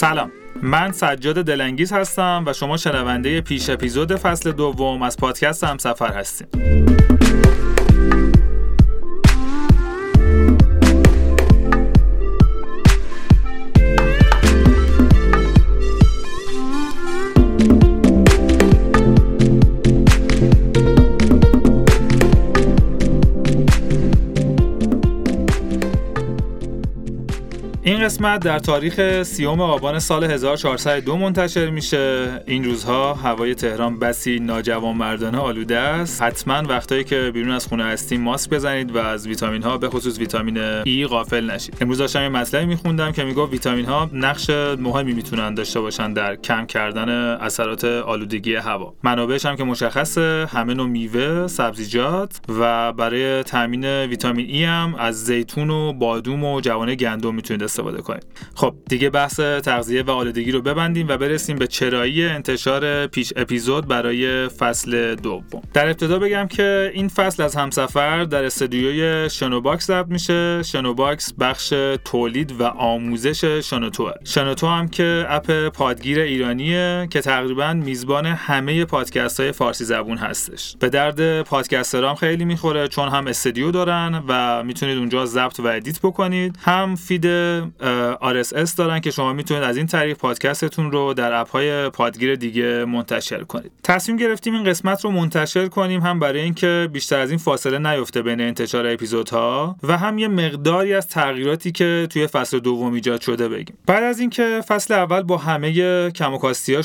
سلام. من سجاد دلنگیز هستم و شما شنونده پیش اپیزود فصل دوم از پادکست همسفر هستیم. این قسمت در تاریخ سیوم آبان سال 1402 منتشر میشه. این روزها هوای تهران بسی ناجوان مردانه آلوده است. حتما وقتایی که بیرون از خونه هستیم ماسک بزنید و از ویتامین ها به خصوص ویتامین ای غافل نشید. امروز داشتم یه مطلبی میخوندم که می‌گفت ویتامین ها نقش مهمی می‌تونن داشته باشن در کم کردن اثرات آلودگی هوا. منابعش هم که مشخصه همه نوع میوه سبزیجات و برای تامین ویتامین ای هم از زیتون و بادوم و جوانه گندم می‌تونید استفاده کنید خب دیگه بحث تغذیه و آلودگی رو ببندیم و برسیم به چرایی انتشار پیش اپیزود برای فصل دوم. در ابتدا بگم که این فصل از همسفر در استودیوی شنوباکس ضبط میشه. شنوباکس بخش تولید و آموزش شنوتو شنوتو هم که app پادگیر ایرانیه که تقریبا میزبان همه پادکست های فارسی زبون هستش. به درد podcaster ام خیلی می‌خوره چون هم استودیو دارن و می‌تونید اونجا ضبط و edit بکنید. هم feed RSS دارن که شما می‌تونید از این طریق پادکستتون رو در اپ های پادگیر دیگه منتشر کنید. تصمیم گرفتیم این قسمت رو منتشر کنیم هم برای اینکه بیشتر از این فاصله نیفته بین انتشار اپیزودها و هم یه مقداری از تغییراتی که توی فصل دوم ایجاد شده بگیم. بعد از اینکه فصل اول با همه کم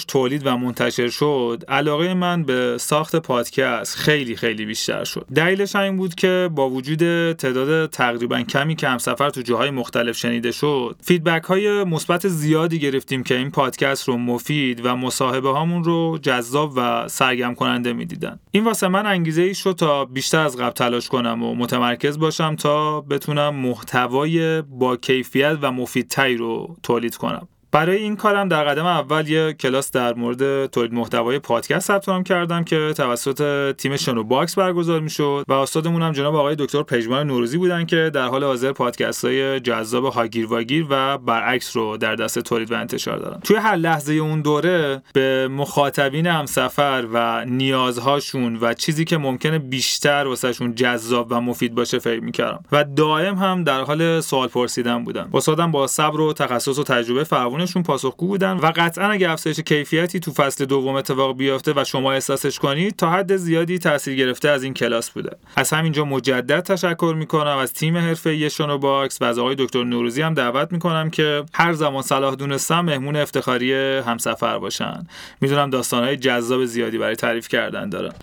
تولید و منتشر شد علاقه من به ساخت پادکست خیلی خیلی بیشتر شد. دلیلش این بود که با وجود تعداد تقریبا کمی که همسفر تو جاهای مختلف شنیده شد feedback های مثبت زیادی گرفتیم که این پادکست رو مفید و مصاحبه هامون رو جذاب و سرگرم کننده می‌دیدن. این واسه من انگیزه ای شد تا بیشتر از قبل تلاش کنم و متمرکز باشم تا بتونم محتوای با کیفیت و مفیدتری رو تولید کنم. برای این کارم در قدم اول یه کلاس در مورد تولید محتوای پادکست ثبت نام کردم که توسط تیم شنو باکس برگزار می‌شد و استادمون هم جناب آقای دکتر پژمان نوروزی بودن که در حال حاضر پادکست های جذاب هاگیر واگیر و برعکس رو در دست تولید و انتشار دارن توی هر لحظه اون دوره به مخاطبین همسفر و نیازهاشون و چیزی که ممکنه بیشتر واسهشون جذاب و مفید باشه فکر می‌کردم. و دائم هم در حال سوال پرسیدن بودم. استادم با صبر و تخصص و تجربه فراوون پاسخ پاسخگو بودن و قطعا اگه افزایش کیفیتی تو فصل دوم اتفاق بیفته و شما احساسش کنید تا حد زیادی تاثیر گرفته از این کلاس بوده. از همینجا مجدد تشکر می‌کنم. از تیم حرفه‌ای شنو باکس و از آقای دکتر نوروزی هم دعوت می‌کنم که هر زمان صلاح دونستن مهمون افتخاری همسفر باشن. می‌دونم داستانهای جذاب زیادی برای تعریف کردن دارن.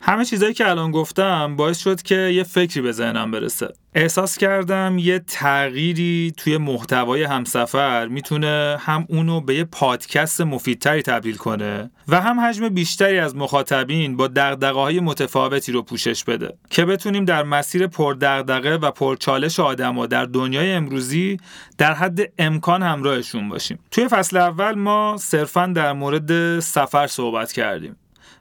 همه چیزایی که الان گفتم باعث شد که یه فکری به ذهنم برسه. احساس کردم یه تغییری توی محتوای همسفر می‌تونه هم اونو به یه پادکست مفیدتری تبدیل کنه و هم حجم بیشتری از مخاطبین با دقدقه های متفاوتی رو پوشش بده که بتونیم در مسیر پردقدقه و پرچالش آدما در دنیای امروزی در حد امکان همراهشون باشیم. توی فصل اول ما صرفا در مورد سفر صحبت کردیم.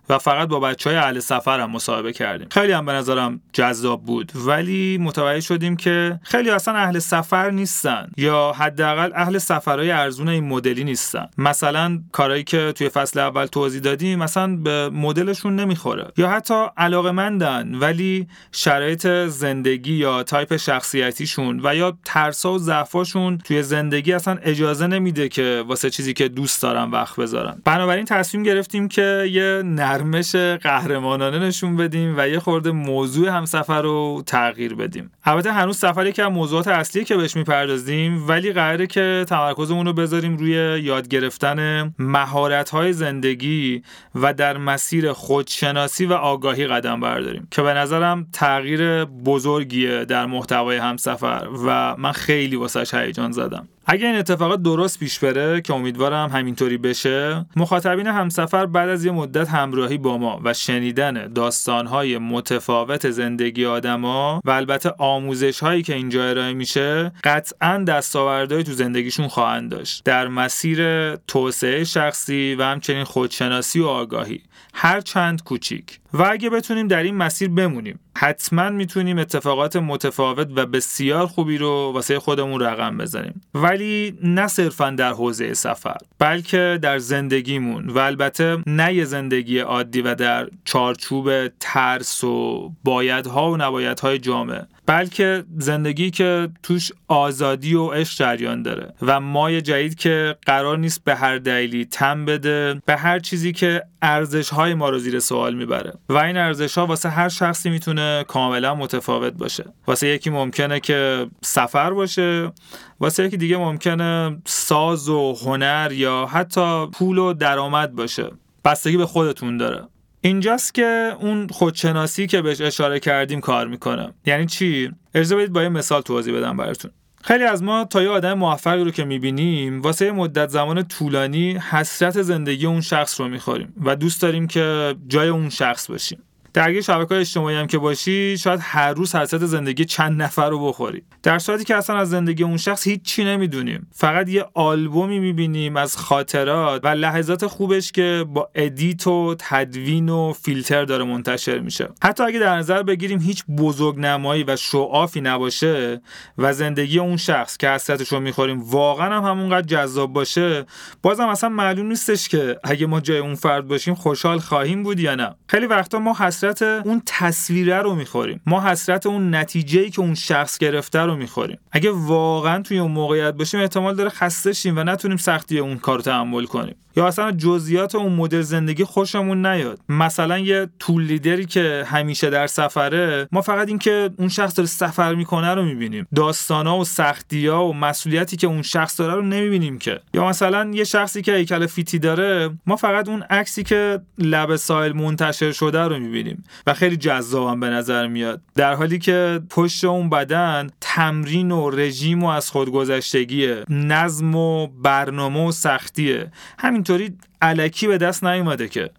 و فقط با بچه های اهل سفر هم مصاحبه کردیم. خیلی هم به نظرم جذاب بود. ولی متوجه شدیم که خیلی اصلا اهل سفر نیستن یا حداقل اهل سفرهای ارزون این مدلی نیستن. مثلا کارهایی که توی فصل اول توضیح دادیم مثلا به مدلشون نمی‌خوره. یا حتی علاقه مندن ولی شرایط زندگی یا تایپ شخصیتیشون و یا ترسا و ضعفاشون توی زندگی اصلا اجازه نمیده که واسه چیزی که دوست دارن وقت بذارن. بنابراین تصمیم گرفتیم که یه نرمش قهرمانانه نشون بدیم و یه خورده موضوع همسفر رو تغییر بدیم. البته هنوز سفر یکی از موضوعات اصلی که بهش می‌پردازیم ولی قراره که تمرکزمون رو بذاریم روی یاد گرفتن مهارت های زندگی و در مسیر خودشناسی و آگاهی قدم برداریم. که به نظرم تغییر بزرگیه در محتوای همسفر و من خیلی واسش هیجان زدم. اگر این اتفاقات درست پیش بره که امیدوارم همینطوری بشه مخاطبین همسفر بعد از یه مدت همراهی با ما و شنیدن داستانهای متفاوت زندگی آدما و البته آموزش هایی که اینجا ارائه میشه قطعا دستاوردهایی تو زندگیشون خواهند داشت. در مسیر توسعه شخصی و همچنین خودشناسی و آگاهی. هر چند کوچیک. و اگه بتونیم در این مسیر بمونیم. حتما می‌تونیم اتفاقات متفاوت و بسیار خوبی رو واسه خودمون رقم بزنیم. ولی نه صرفا در حوزه سفر بلکه در زندگیمون و البته نه یه زندگی عادی و در چارچوب ترس و بایدها و نبایدهای جامعه بلکه زندگی که توش آزادی و عشق جریان داره و مای جدید که قرار نیست به هر دلیلی تم بده به هر چیزی که ارزش های ما رو زیر سوال می‌بره. و این ارزش ها واسه هر شخصی می‌تونه کاملا متفاوت باشه. واسه یکی ممکنه که سفر باشه واسه یکی دیگه ممکنه ساز و هنر یا حتی پول و درآمد باشه. بستگی به خودتون داره. اینجاست که اون خودشناسی که بهش اشاره کردیم کار می‌کنه. یعنی چی؟ اجازه بدید با یه مثال توضیح بدم براتون. خیلی از ما تا یه آدم موفقی رو که می‌بینیم واسه مدت زمان طولانی حسرت زندگی اون شخص رو می‌خوریم و دوست داریم که جای اون شخص باشیم. درگیر شبکه اجتماعی هم که باشی شاید هر روز حسرت زندگی چند نفر رو بخوری. در صورتی که اصلا از زندگی اون شخص هیچی نمی‌دونیم. فقط یه آلبومی می‌بینیم از خاطرات و لحظات خوبش که با edit و تدوین و فیلتر داره منتشر میشه. حتی اگه در نظر بگیریم هیچ بزرگنمایی و show off ی نباشه و زندگی اون شخص که حسرتش رو می‌خوریم واقعا هم همونقدر جذاب باشه بازم اصلا معلوم نیستش که اگه ما جای اون فرد باشیم خوشحال خواهیم بود یا نه. خیلی وقتا ما حسرت حسرت اون تصویره رو می‌خوریم. ما حسرت اون نتیجه ای که اون شخص گرفته رو می‌خوریم. اگه واقعا توی اون موقعیت باشیم احتمال داره خسته شیم و نتونیم سختی اون کار تحمل کنیم. یا اصلا جزئیات اون مدل زندگی خوشمون نیاد. مثلا یه طول لیدری که همیشه در سفره ما فقط اینکه اون شخص داره سفر می‌کنه رو می‌بینیم. داستانا و سختیا و مسئولیتی که اون شخص داره رو نمی‌بینیم که. یا مثلا یه شخصی که هیکل فیتی داره ما فقط اون عکسی که لب سایل منتشر شده رو می‌بینیم. و خیلی جذابم به نظر میاد. در حالی که پشت اون بدن تمرین و رژیم و از خودگذشتگیه نظم و برنامه و سختیه. همین اینطوری علکی به دست نیومده که.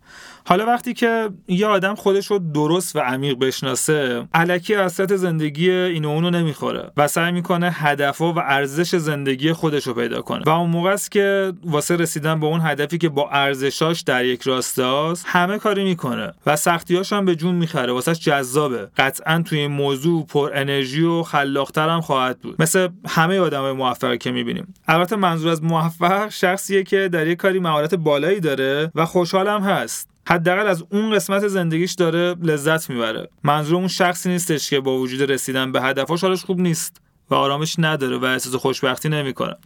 حالا وقتی که یه آدم خودش رو درست و عمیق بشناسه علکی اصلت زندگی این و اونو نمی‌خوره و سعی می‌کنه هدفها و ارزش زندگی خودش رو پیدا کنه. و اون موقع است که واسه رسیدن به اون هدفی که با ارزشاش در یک راستاست همه کاری می‌کنه و سختیاش هم به جون می‌خره. واسهش جذابه. قطعا توی این موضوع پر انرژی و خلاقتر هم خواهد بود. مثل همه آدمای موفق که می‌بینیم. البته منظور از موفق شخصیه که در یک کاری مهارت بالایی داره و خوشحالم هست. حداقل از اون قسمت زندگیش داره لذت می‌بره. منظور اون شخصی نیستش که با وجود رسیدن به هدفش حالش خوب نیست. و آرامش نداره و احساس خوشبختی نمی‌کنه.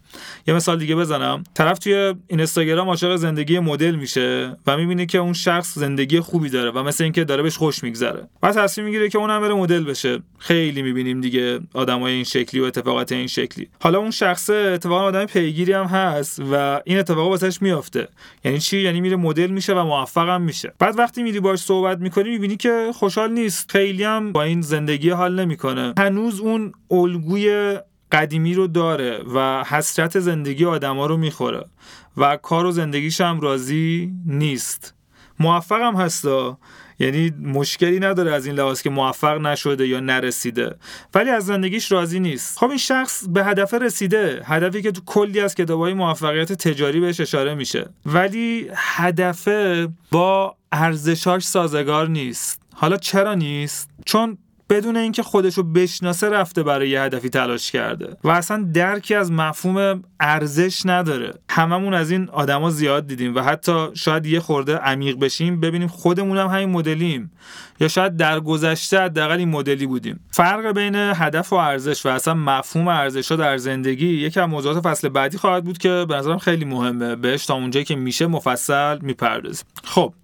یه مثال دیگه بزنم. طرف توی اینستاگرام عاشق زندگی مدل میشه و می‌بینه که اون شخص زندگی خوبی داره و مثل اینکه داره بهش خوش میگذره. و تصمیم می‌گیره که اونم بره مدل بشه. خیلی می‌بینیم دیگه آدمای این شکلی و اتفاقات این شکلی. حالا اون شخص اتفاقا آدم پیگیری هم هست و این اتفاق واسش میافته. یعنی چی؟ یعنی میره مدل میشه و موفقم میشه. بعد وقتی میری باش صحبت می‌کنی می‌بینی که خوشحال نیست. خیلی هم با این زندگی حال نمی‌کنه. هنوز اون الگوی قدیمی رو داره و حسرت زندگی آدما رو می‌خوره و کار و زندگیش هم راضی نیست. موفق هم هستا. یعنی مشکلی نداره از این لحاظ که موفق نشده یا نرسیده. ولی از زندگیش راضی نیست. خب این شخص به هدف رسیده. هدفی که تو کلی از کتابای موفقیت تجاری بهش اشاره میشه. ولی هدف با ارزشاش سازگار نیست. حالا چرا نیست؟ چون بدون اینکه خودش رو بشناسه رفته برای یه هدفی تلاش کرده. و اصلا درکی از مفهوم ارزش نداره. هممون از این آدما زیاد دیدیم و حتی شاید یه خورده عمیق بشیم ببینیم خودمون هم همین مدلیم. یا شاید در گذشته حداقل این مدلی بودیم. فرق بین هدف و ارزش و اصلا مفهوم ارزش در زندگی یکی از موضوعات فصل بعدی خواهد بود که به نظرم خیلی مهمه. بهش تا اونجایی که میشه مفصل می‌پردازیم. خب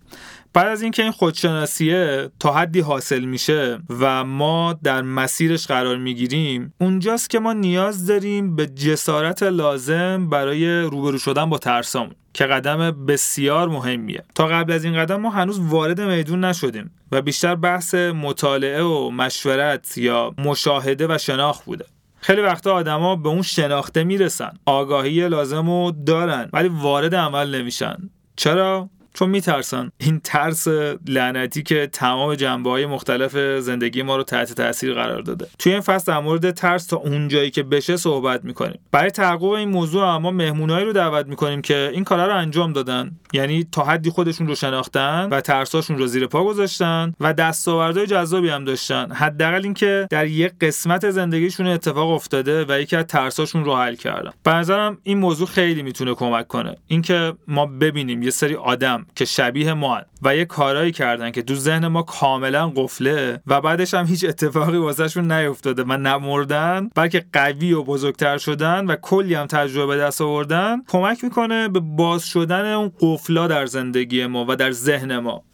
بعد از اینکه این خودشناسیه تا حدی حاصل میشه و ما در مسیرش قرار می‌گیریم اونجاست که ما نیاز داریم به جسارت لازم برای روبرو شدن با ترسامون که قدم بسیار مهمیه. تا قبل از این قدم ما هنوز وارد میدون نشدیم و بیشتر بحث مطالعه و مشورت یا مشاهده و شناخت بوده. خیلی وقتا آدما به اون شناخته می‌رسن. آگاهی لازم رو دارن ولی وارد عمل نمیشن. چرا؟ چون میترسن. این ترس لعنتی که تمام جنبه های مختلف زندگی ما رو تحت تاثیر قرار داده. توی این فصل در مورد ترس تا اونجایی که بشه صحبت می‌کنیم. برای تحقق این موضوع اما مهمونایی رو دعوت می‌کنیم که این کارا رو انجام دادن. یعنی تا حدی خودشون رو شناختن و ترساشون رو زیر پا گذاشتن و دستاوردهای جذابی هم داشتن. حداقل اینکه در یک قسمت زندگیشون اتفاق افتاده و یکی از ترساشون رو حل کردن. به نظرم این موضوع خیلی می‌تونه کمک کنه. اینکه ما ببینیم یه سری آدم که شبیه ما و یه کارایی کردن که تو ذهن ما کاملا قفله و بعدش هم هیچ اتفاقی واسهشون نیفتاده و نمردن بلکه قوی و بزرگتر شدن و کلی هم تجربه به دست آوردن کمک می‌کنه به باز شدن اون قفلا در زندگی ما و در ذهن ما.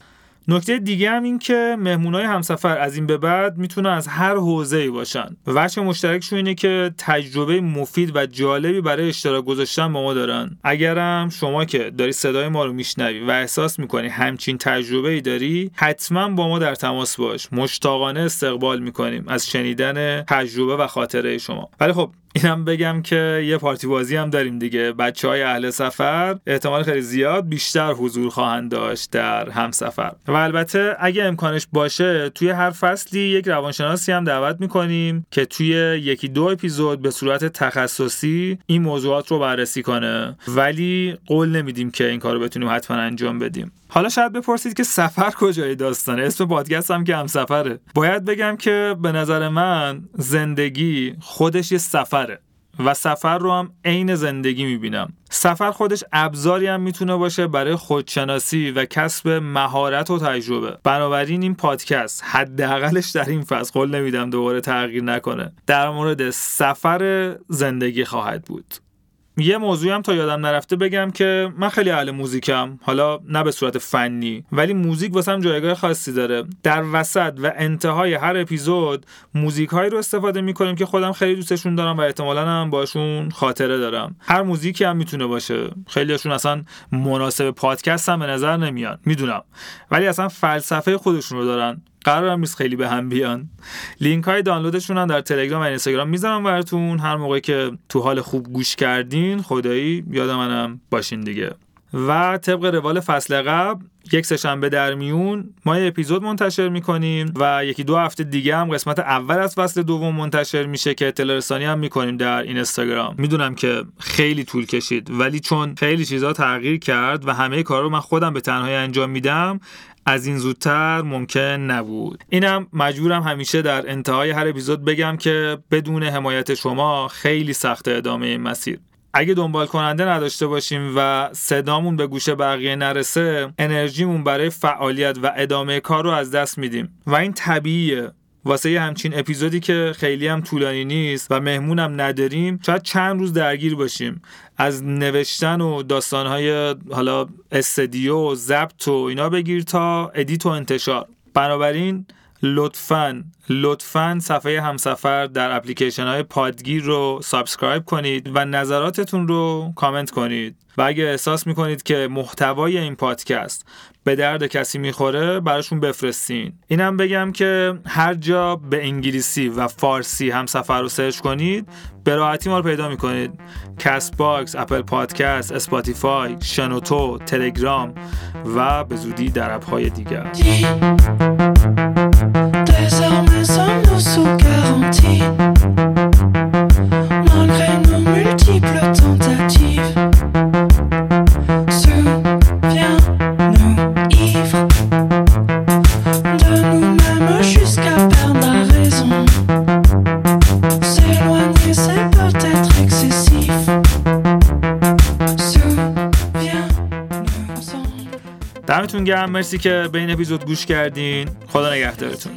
نکته دیگه هم این که مهمونای همسفر از این به بعد می‌تونن از هر حوزه‌ای باشن. وجه مشترکشون اینه که تجربه مفید و جالبی برای اشتراک گذاشتن با ما دارن. اگرم شما که داری صدای ما رو میشنوی و احساس می‌کنی همچین تجربه ای داری حتما با ما در تماس باش. مشتاقانه استقبال می‌کنیم از شنیدن تجربه و خاطره شما. ولی خب اینم بگم که یه پارتی بازی هم داریم دیگه. بچه های اهل سفر احتمال خیلی زیاد بیشتر حضور خواهند داشت در همسفر. و البته اگه امکانش باشه توی هر فصلی یک روانشناسی هم دعوت می‌کنیم که توی یکی دو اپیزود به صورت تخصصی این موضوعات رو بررسی کنه. ولی قول نمیدیم که این کار رو بتونیم حتما انجام بدیم. حالا شاید بپرسید که سفر کجای داستانه؟ اسم پادکست هم که هم سفره. باید بگم که به نظر من زندگی خودش یه سفره و سفر رو هم عین زندگی می‌بینم. سفر خودش ابزاری هم می‌تونه باشه برای خودشناسی و کسب مهارت و تجربه. بنابراین این پادکست حداقلش در این فصل قول نمیدم دوباره تغییر نکنه در مورد سفر زندگی خواهد بود. یه موضوعی هم تا یادم نرفته بگم که من خیلی اهل موزیکم. حالا نه به صورت فنی ولی موزیک واسم جایگاه خاصی داره. در وسط و انتهای هر اپیزود موزیک هایی رو استفاده می‌کنیم که خودم خیلی دوستشون دارم و احتمالا هم باشون خاطره دارم. هر موزیکی هم می‌تونه باشه. خیلیشون اصلا مناسب پادکست هم به نظر نمیان می‌دونم. ولی اصلا فلسفه خودشون رو دارن. قرار نیست خیلی به هم بیان. لینک های دانلودشون هم در تلگرام و اینستاگرام می‌ذارم براتون. هر موقعی که تو حال خوب گوش کردین خدایی یاد منم باشین دیگه. و طبق روال فصل قبل یک سهشنبه در میون ما یه اپیزود منتشر می‌کنیم و یکی دو هفته دیگه هم قسمت اول از فصل دوم منتشر میشه که اطلاع رسانی هم می‌کنیم در اینستاگرام. می‌دونم که خیلی طول کشید ولی چون خیلی چیزها تغییر کرد و همه کار رو من خودم به تنهایی انجام میدم از این زودتر ممکن نبود. اینم مجبورم همیشه در انتهای هر اپیزود بگم که بدون حمایت شما خیلی سخت ادامه این مسیر. اگه دنبال کننده نداشته باشیم و صدامون به گوش بقیه نرسه انرژیمون برای فعالیت و ادامه کار رو از دست میدیم. و این طبیعیه. واسه یه همچین اپیزودی که خیلی هم طولانی نیست و مهمونم نداریم شاید چند روز درگیر باشیم. از نوشتن و داستانهای حالا استدیو و ضبط و اینا بگیر تا edit و انتشار. بنابراین لطفا لطفا صفحه همسفر در اپلیکیشن های پادگیر رو subscribe کنید و نظراتتون رو کامنت کنید. و اگه احساس می‌کنید که محتوای این پادکست به درد کسی می‌خوره براشون بفرستین. اینم بگم که هر جا به انگلیسی و فارسی هم سفر رو سرچ کنید به راحتی ما رو پیدا می‌کنید. Castbox، Apple Podcast، Spotify، شنوتو، تلگرام و به زودی در app های دیگر. دمتون گرم. مرسی که به این اپیزود گوش کردین. خدا نگهدارتون.